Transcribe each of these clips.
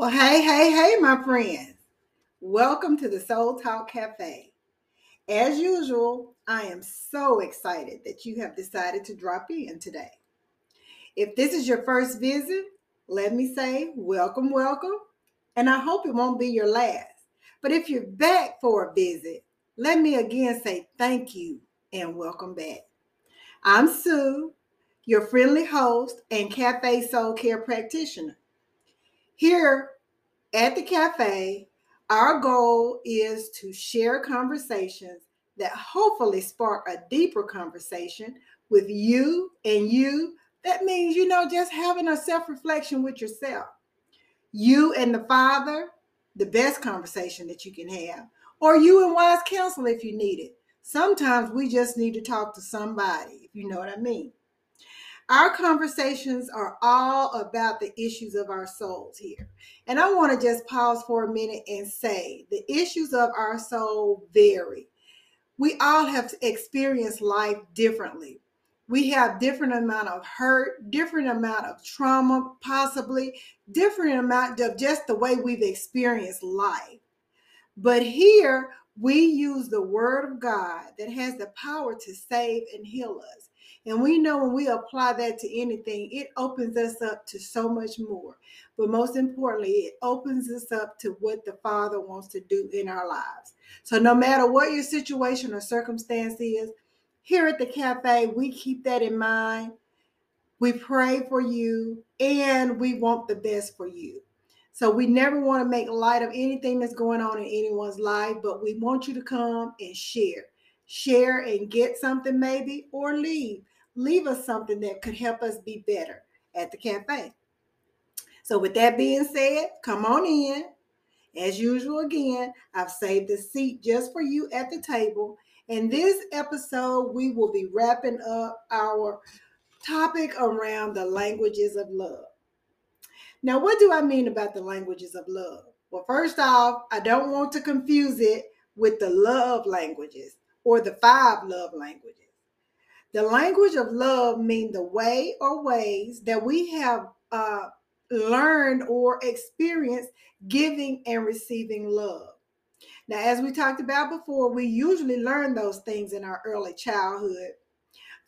Well, hey, hey, hey, my friends. Welcome to the Soul Talk Cafe. As usual, I am so excited that you have decided to drop in today. If this is your first visit, let me say welcome, welcome, and I hope it won't be your last. But if you're back for a visit, let me again say thank you and welcome back. I'm Sue, your friendly host and Cafe Soul Care practitioner. Here at the cafe, our goal is to share conversations that hopefully spark a deeper conversation with you and you. That means, you know, just having a self reflection with yourself. You and the Father, the best conversation that you can have, or you and wise counsel if you need it. Sometimes we just need to talk to somebody, if you know what I mean. Our conversations are all about the issues of our souls here. And I want to just pause for a minute and say the issues of our soul vary. We all have experienced life differently. We have different amount of hurt, different amount of trauma, possibly different amount of just the way we've experienced life. But here we use the word of God that has the power to save and heal us. And we know when we apply that to anything, it opens us up to so much more. But most importantly, it opens us up to what the Father wants to do in our lives. So no matter what your situation or circumstance is, here at the cafe, we keep that in mind. We pray for you and we want the best for you. So we never want to make light of anything that's going on in anyone's life, but we want you to come and share. Share and get something maybe or leave leave us something that could help us be better at the cafe. So, with that being said, come on in. As usual, again, I've saved a seat just for you at the table. In this episode, we will be wrapping up our topic around the languages of love. Now, what do I mean about the languages of love? Well, first off, I don't want to confuse it with the love languages or the five love languages. The language of love mean the way or ways that we have uh, learned or experienced giving and receiving love. Now, as we talked about before, we usually learn those things in our early childhood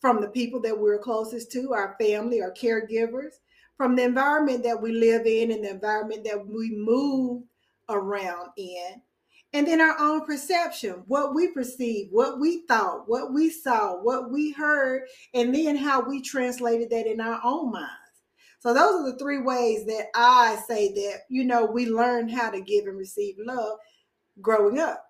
from the people that we're closest to, our family or caregivers, from the environment that we live in and the environment that we move around in, and then our own perception, what we perceived, what we thought, what we saw, what we heard, and then how we translated that in our own minds. So those are the three ways that I say that, you know, we learn how to give and receive love growing up.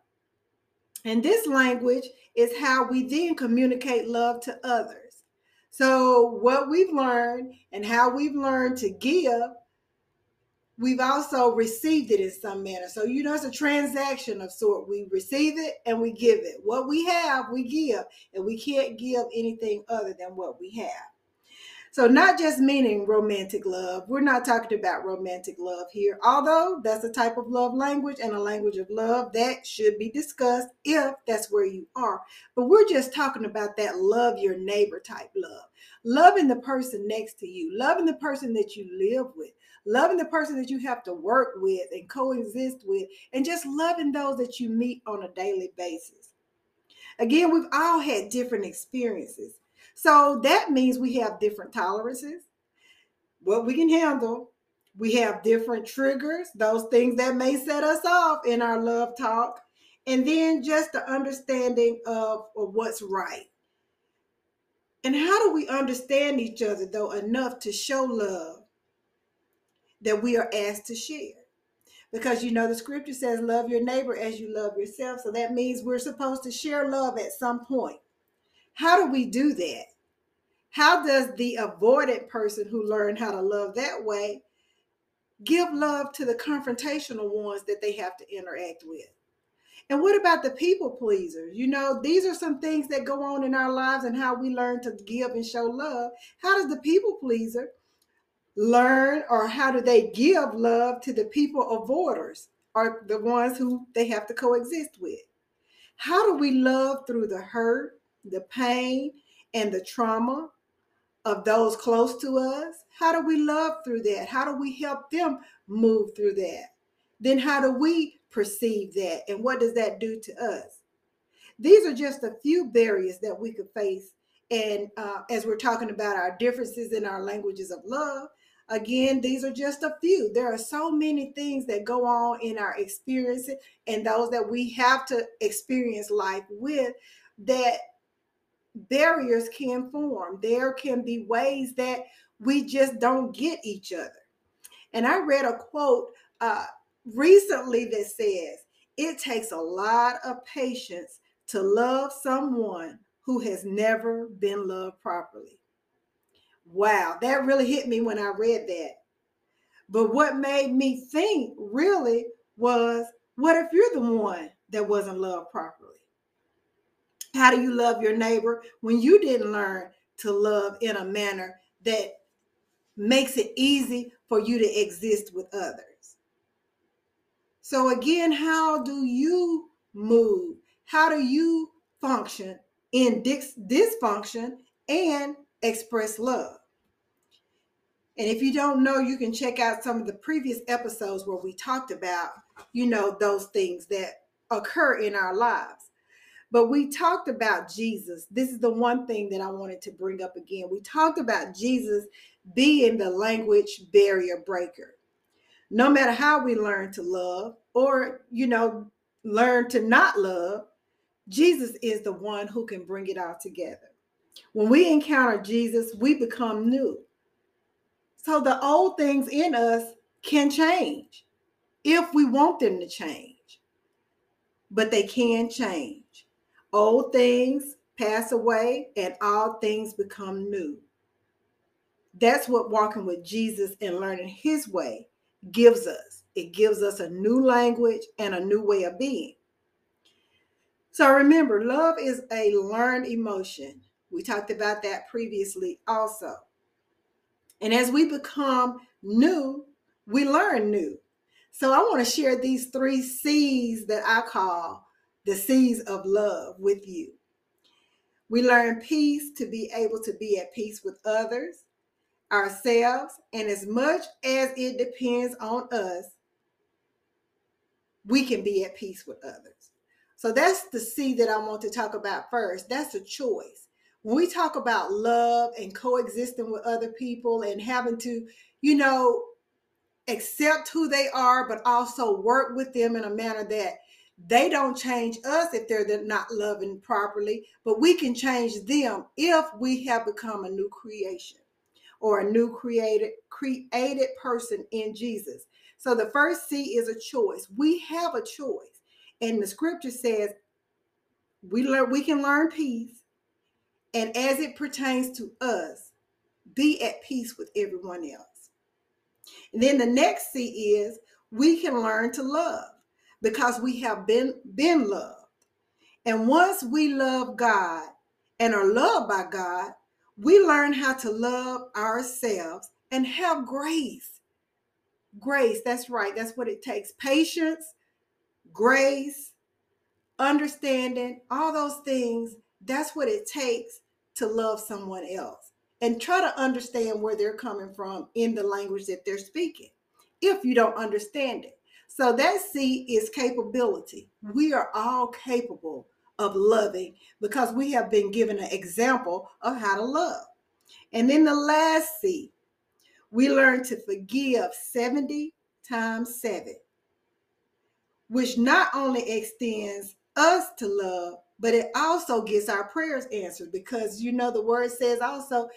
And this language is how we then communicate love to others. So what we've learned and how we've learned to give we've also received it in some manner. So, you know, it's a transaction of sort. We receive it and we give it. What we have, we give, and we can't give anything other than what we have. So, not just meaning romantic love. We're not talking about romantic love here, although that's a type of love language and a language of love that should be discussed if that's where you are. But we're just talking about that love your neighbor type love, loving the person next to you, loving the person that you live with, loving the person that you have to work with and coexist with, and just loving those that you meet on a daily basis. Again, we've all had different experiences. So that means we have different tolerances, what we can handle. We have different triggers, those things that may set us off in our love talk. And then just the understanding of, of what's right. And how do we understand each other, though, enough to show love that we are asked to share. Because you know, the scripture says, Love your neighbor as you love yourself. So that means we're supposed to share love at some point. How do we do that? How does the avoidant person who learned how to love that way give love to the confrontational ones that they have to interact with? And what about the people pleasers? You know, these are some things that go on in our lives and how we learn to give and show love. How does the people pleaser learn or how do they give love to the people of avoiders or the ones who they have to coexist with? How do we love through the hurt, the pain, and the trauma of those close to us? How do we love through that? How do we help them move through that? Then how do we perceive that? And what does that do to us? These are just a few barriers that we could face. And uh, as we're talking about our differences in our languages of love, again, these are just a few. There are so many things that go on in our experience and those that we have to experience life with that barriers can form. There can be ways that we just don't get each other. And I read a quote uh, recently that says, It takes a lot of patience to love someone who has never been loved properly. Wow, that really hit me when I read that. But what made me think really was what if you're the one that wasn't loved properly? How do you love your neighbor when you didn't learn to love in a manner that makes it easy for you to exist with others? So, again, how do you move? How do you function in dysfunction and express love? And if you don't know, you can check out some of the previous episodes where we talked about, you know, those things that occur in our lives. But we talked about Jesus. This is the one thing that I wanted to bring up again. We talked about Jesus being the language barrier breaker. No matter how we learn to love or, you know, learn to not love, Jesus is the one who can bring it all together. When we encounter Jesus, we become new. So the old things in us can change if we want them to change, but they can change. Old things pass away and all things become new. That's what walking with Jesus and learning his way gives us. It gives us a new language and a new way of being. So remember, love is a learned emotion. We talked about that previously also. And as we become new, we learn new. So I want to share these three C's that I call the C's of love with you. We learn peace to be able to be at peace with others, ourselves, and as much as it depends on us, we can be at peace with others. So that's the C that I want to talk about first. That's a choice. We talk about love and coexisting with other people and having to, you know, accept who they are, but also work with them in a manner that they don't change us if they're not loving properly, but we can change them if we have become a new creation or a new created created person in Jesus. So the first C is a choice. We have a choice. And the scripture says we learn we can learn peace and as it pertains to us, be at peace with everyone else. And then the next C is we can learn to love because we have been been loved. And once we love God and are loved by God, we learn how to love ourselves and have grace. Grace, that's right. That's what it takes. Patience, grace, understanding, all those things. That's what it takes to love someone else. And try to understand where they're coming from in the language that they're speaking if you don't understand it. So that C is capability. Mm-hmm. We are all capable of loving because we have been given an example of how to love. And then the last C, we learn to forgive 70 times 7, which not only extends us to love, but it also gets our prayers answered because you know the word says also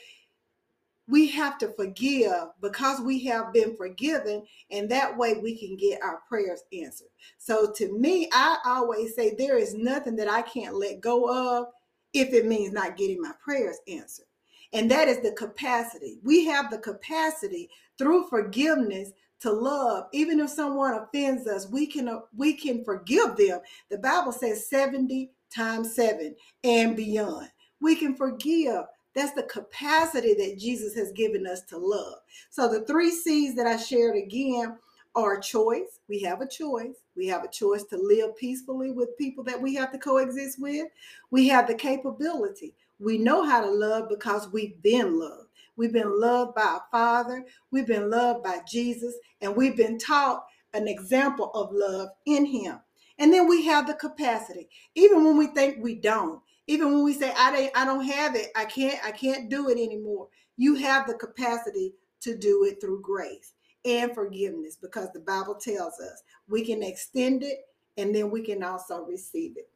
we have to forgive because we have been forgiven and that way we can get our prayers answered. So to me i always say there is nothing that i can't let go of if it means not getting my prayers answered. And that is the capacity. We have the capacity through forgiveness to love even if someone offends us we can uh, we can forgive them the bible says 70 times 7 and beyond we can forgive that's the capacity that Jesus has given us to love. So the three C's that I shared again are choice. We have a choice. We have a choice to live peacefully with people that we have to coexist with. We have the capability. We know how to love because we've been loved. We've been loved by our Father. We've been loved by Jesus. And we've been taught an example of love in Him. And then we have the capacity, even when we think we don't, even when we say, I don't, I don't have it, I can't, I can't do it anymore. You have the capacity to do it through grace and forgiveness because the Bible tells us we can extend it and then we can also receive it.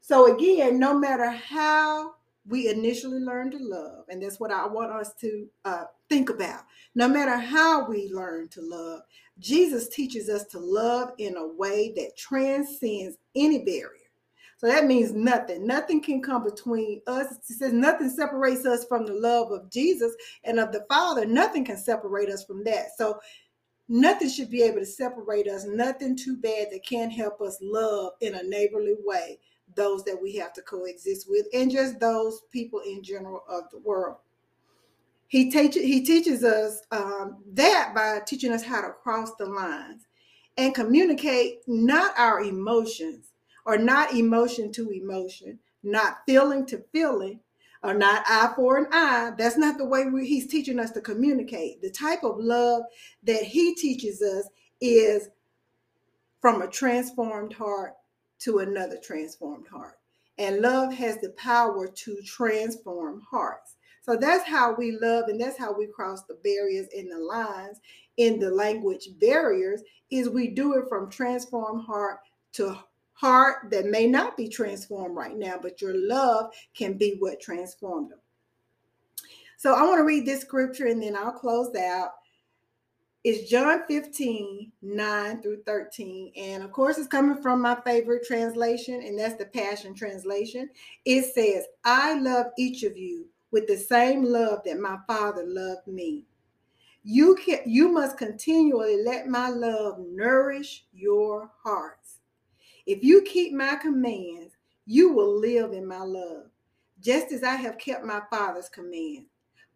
So, again, no matter how we initially learn to love, and that's what I want us to uh, think about, no matter how we learn to love, Jesus teaches us to love in a way that transcends any barrier. So that means nothing. Nothing can come between us. It says nothing separates us from the love of Jesus and of the Father. Nothing can separate us from that. So nothing should be able to separate us. Nothing too bad that can't help us love in a neighborly way those that we have to coexist with and just those people in general of the world. He teaches he teaches us um, that by teaching us how to cross the lines and communicate not our emotions or not emotion to emotion, not feeling to feeling, or not eye for an eye. That's not the way we, he's teaching us to communicate. The type of love that he teaches us is from a transformed heart to another transformed heart. And love has the power to transform hearts. So that's how we love and that's how we cross the barriers and the lines in the language barriers is we do it from transformed heart to heart that may not be transformed right now, but your love can be what transformed them. So I want to read this scripture and then I'll close out. It's John 15, 9 through 13. And of course, it's coming from my favorite translation, and that's the Passion Translation. It says, I love each of you with the same love that my Father loved me. You can you must continually let my love nourish your hearts. If you keep my commands, you will live in my love, just as I have kept my Father's command.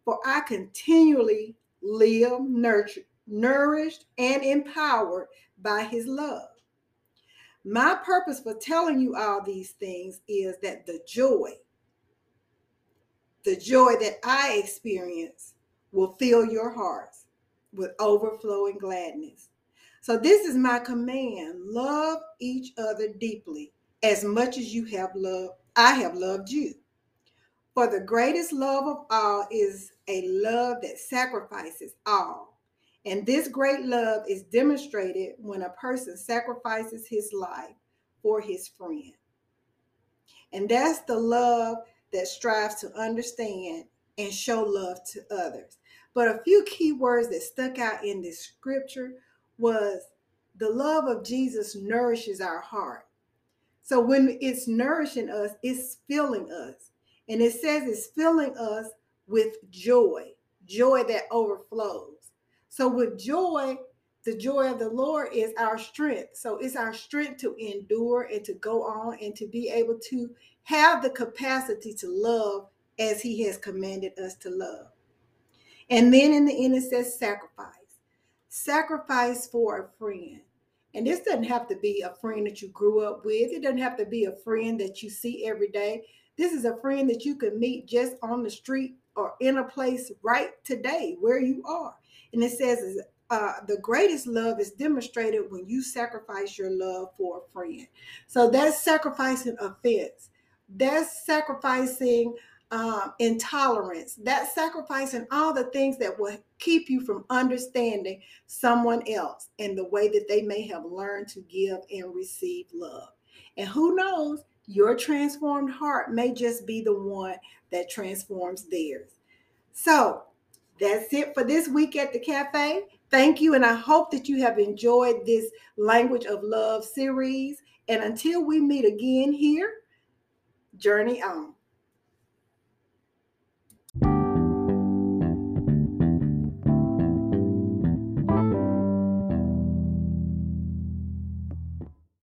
For I continually live nurtured, nourished, and empowered by his love. My purpose for telling you all these things is that the joy, the joy that I experience, will fill your hearts with overflowing gladness. So, this is my command love each other deeply as much as you have loved, I have loved you. For the greatest love of all is a love that sacrifices all. And this great love is demonstrated when a person sacrifices his life for his friend. And that's the love that strives to understand and show love to others. But a few key words that stuck out in this scripture was the love of Jesus nourishes our heart. So when it's nourishing us, it's filling us. And it says it's filling us with joy, joy that overflows. So with joy, the joy of the Lord is our strength. So it's our strength to endure and to go on and to be able to have the capacity to love as He has commanded us to love. And then in the end, it says sacrifice sacrifice for a friend. And this doesn't have to be a friend that you grew up with. It doesn't have to be a friend that you see every day. This is a friend that you can meet just on the street or in a place right today where you are. And it says uh, the greatest love is demonstrated when you sacrifice your love for a friend. So that's sacrificing offense. That's sacrificing um, intolerance, that sacrificing all the things that will keep you from understanding someone else and the way that they may have learned to give and receive love. And who knows, your transformed heart may just be the one that transforms theirs. So that's it for this week at the cafe. Thank you, and I hope that you have enjoyed this Language of Love series. And until we meet again here, journey on.